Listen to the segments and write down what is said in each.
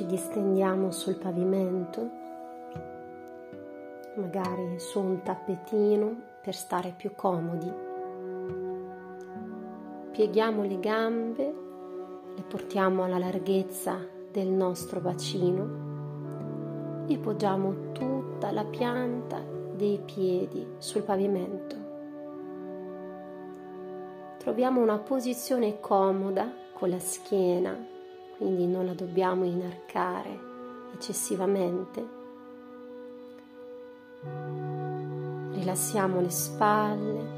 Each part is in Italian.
ci distendiamo sul pavimento, magari su un tappetino per stare più comodi. Pieghiamo le gambe, le portiamo alla larghezza del nostro bacino e poggiamo tutta la pianta dei piedi sul pavimento. Troviamo una posizione comoda con la schiena, quindi non la dobbiamo inarcare eccessivamente. Rilassiamo le spalle,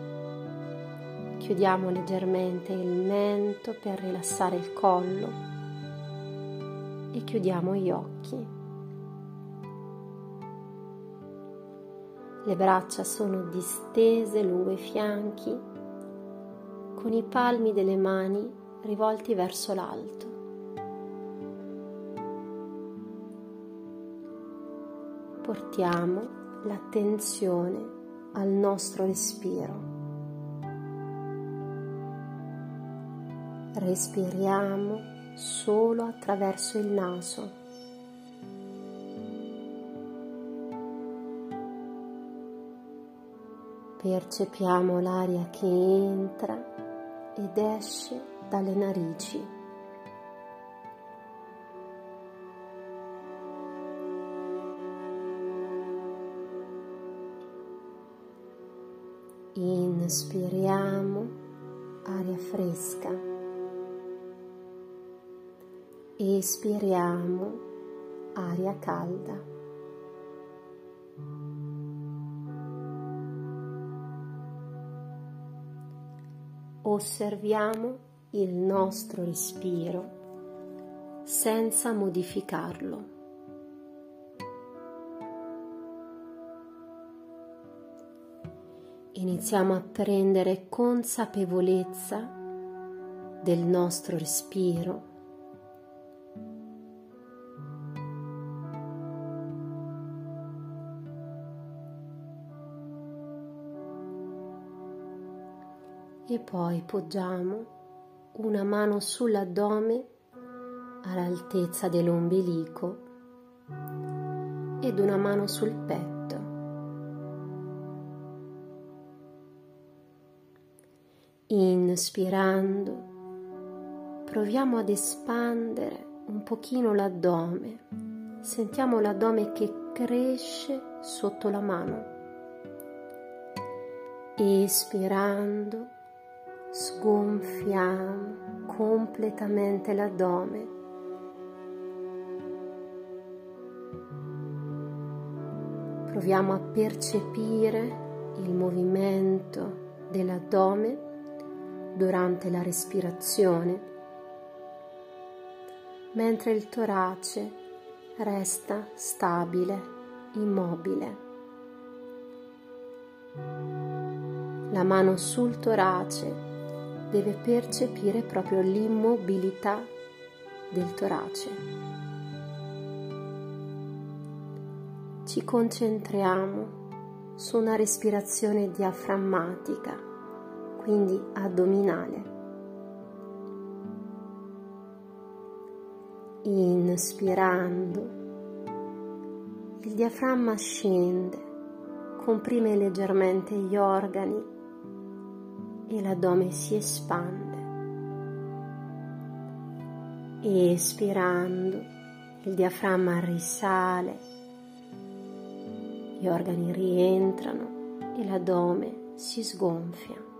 chiudiamo leggermente il mento per rilassare il collo e chiudiamo gli occhi. Le braccia sono distese lungo i fianchi con i palmi delle mani rivolti verso l'alto. Portiamo l'attenzione al nostro respiro. Respiriamo solo attraverso il naso. Percepiamo l'aria che entra ed esce dalle narici. Inspiriamo aria fresca. Espiriamo aria calda. osserviamo il nostro respiro senza modificarlo. Iniziamo a prendere consapevolezza del nostro respiro e poi poggiamo una mano sull'addome all'altezza dell'ombelico ed una mano sul petto. Inspirando, proviamo ad espandere un pochino l'addome. Sentiamo l'addome che cresce sotto la mano. Espirando, sgonfiamo completamente l'addome. Proviamo a percepire il movimento dell'addome durante la respirazione, mentre il torace resta stabile, immobile. La mano sul torace deve percepire proprio l'immobilità del torace. Ci concentriamo su una respirazione diaframmatica, quindi addominale. Inspirando, il diaframma scende, comprime leggermente gli organi e l'addome si espande. Espirando, il diaframma risale, gli organi rientrano e l'addome si sgonfia.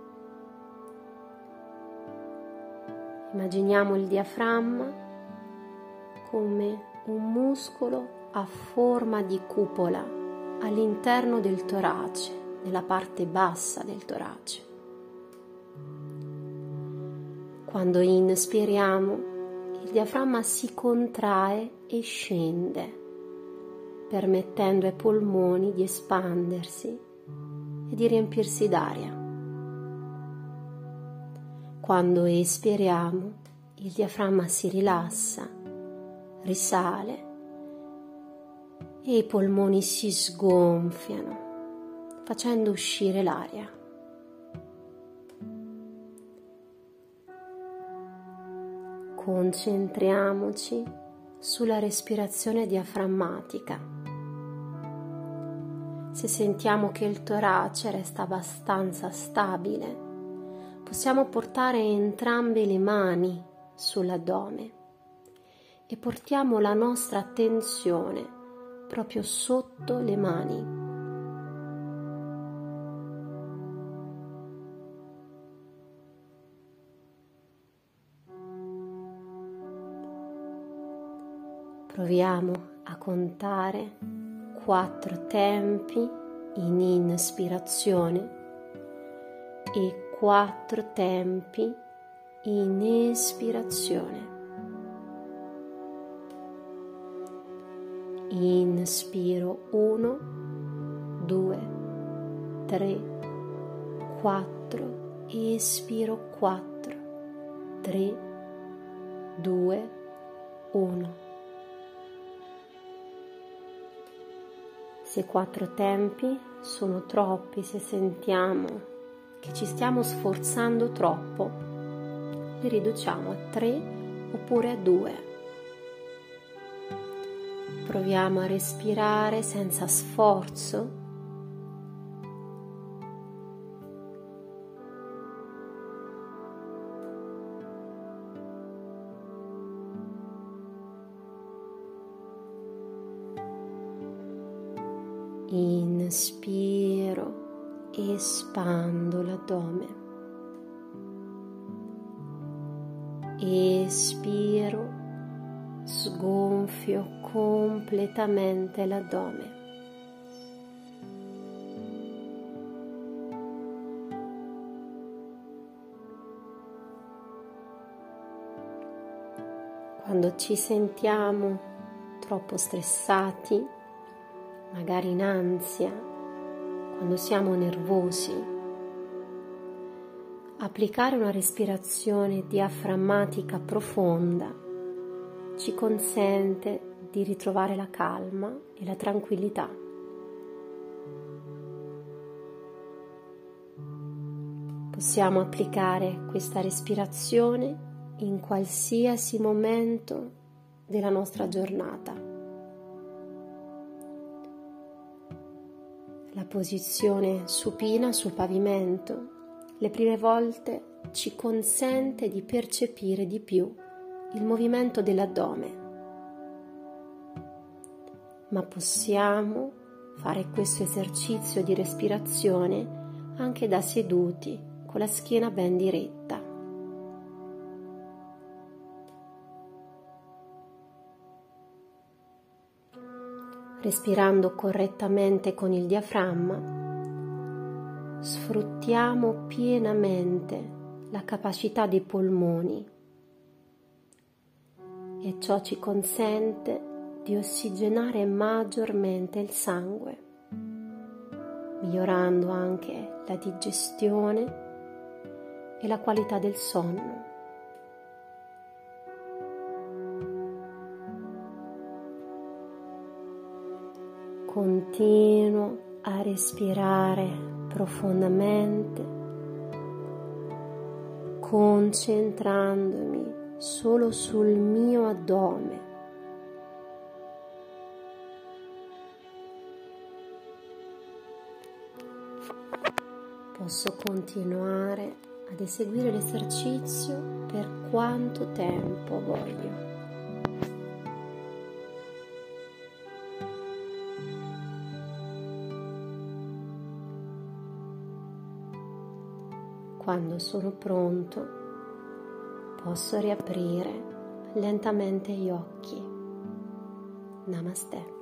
Immaginiamo il diaframma come un muscolo a forma di cupola all'interno del torace, nella parte bassa del torace. Quando inspiriamo, il diaframma si contrae e scende, permettendo ai polmoni di espandersi e di riempirsi d'aria. Quando espiriamo, il diaframma si rilassa, risale e i polmoni si sgonfiano, facendo uscire l'aria. Concentriamoci sulla respirazione diaframmatica. Se sentiamo che il torace resta abbastanza stabile, possiamo portare entrambe le mani sull'addome e portiamo la nostra attenzione proprio sotto le mani. Proviamo a contare quattro tempi in inspirazione e quattro tempi in espirazione. Inspiro 1, 2, 3, 4, espiro 4, 3, 2, 1. Se quattro tempi sono troppi, se sentiamo che ci stiamo sforzando troppo, li riduciamo a tre oppure a due. Proviamo a respirare senza sforzo Inspiro, espando l'addome. Espiro, sgonfio completamente l'addome. Quando ci sentiamo troppo stressati, magari in ansia, quando siamo nervosi, applicare una respirazione diaframmatica profonda ci consente di ritrovare la calma e la tranquillità. Possiamo applicare questa respirazione in qualsiasi momento della nostra giornata. La posizione supina sul pavimento le prime volte ci consente di percepire di più il movimento dell'addome, ma possiamo fare questo esercizio di respirazione anche da seduti con la schiena ben diretta. Respirando correttamente con il diaframma, sfruttiamo pienamente la capacità dei polmoni e ciò ci consente di ossigenare maggiormente il sangue, migliorando anche la digestione e la qualità del sonno. Continuo a respirare profondamente, concentrandomi solo sul mio addome. Posso continuare ad eseguire l'esercizio per quanto tempo voglio. Quando sono pronto, posso riaprire lentamente gli occhi. Namaste.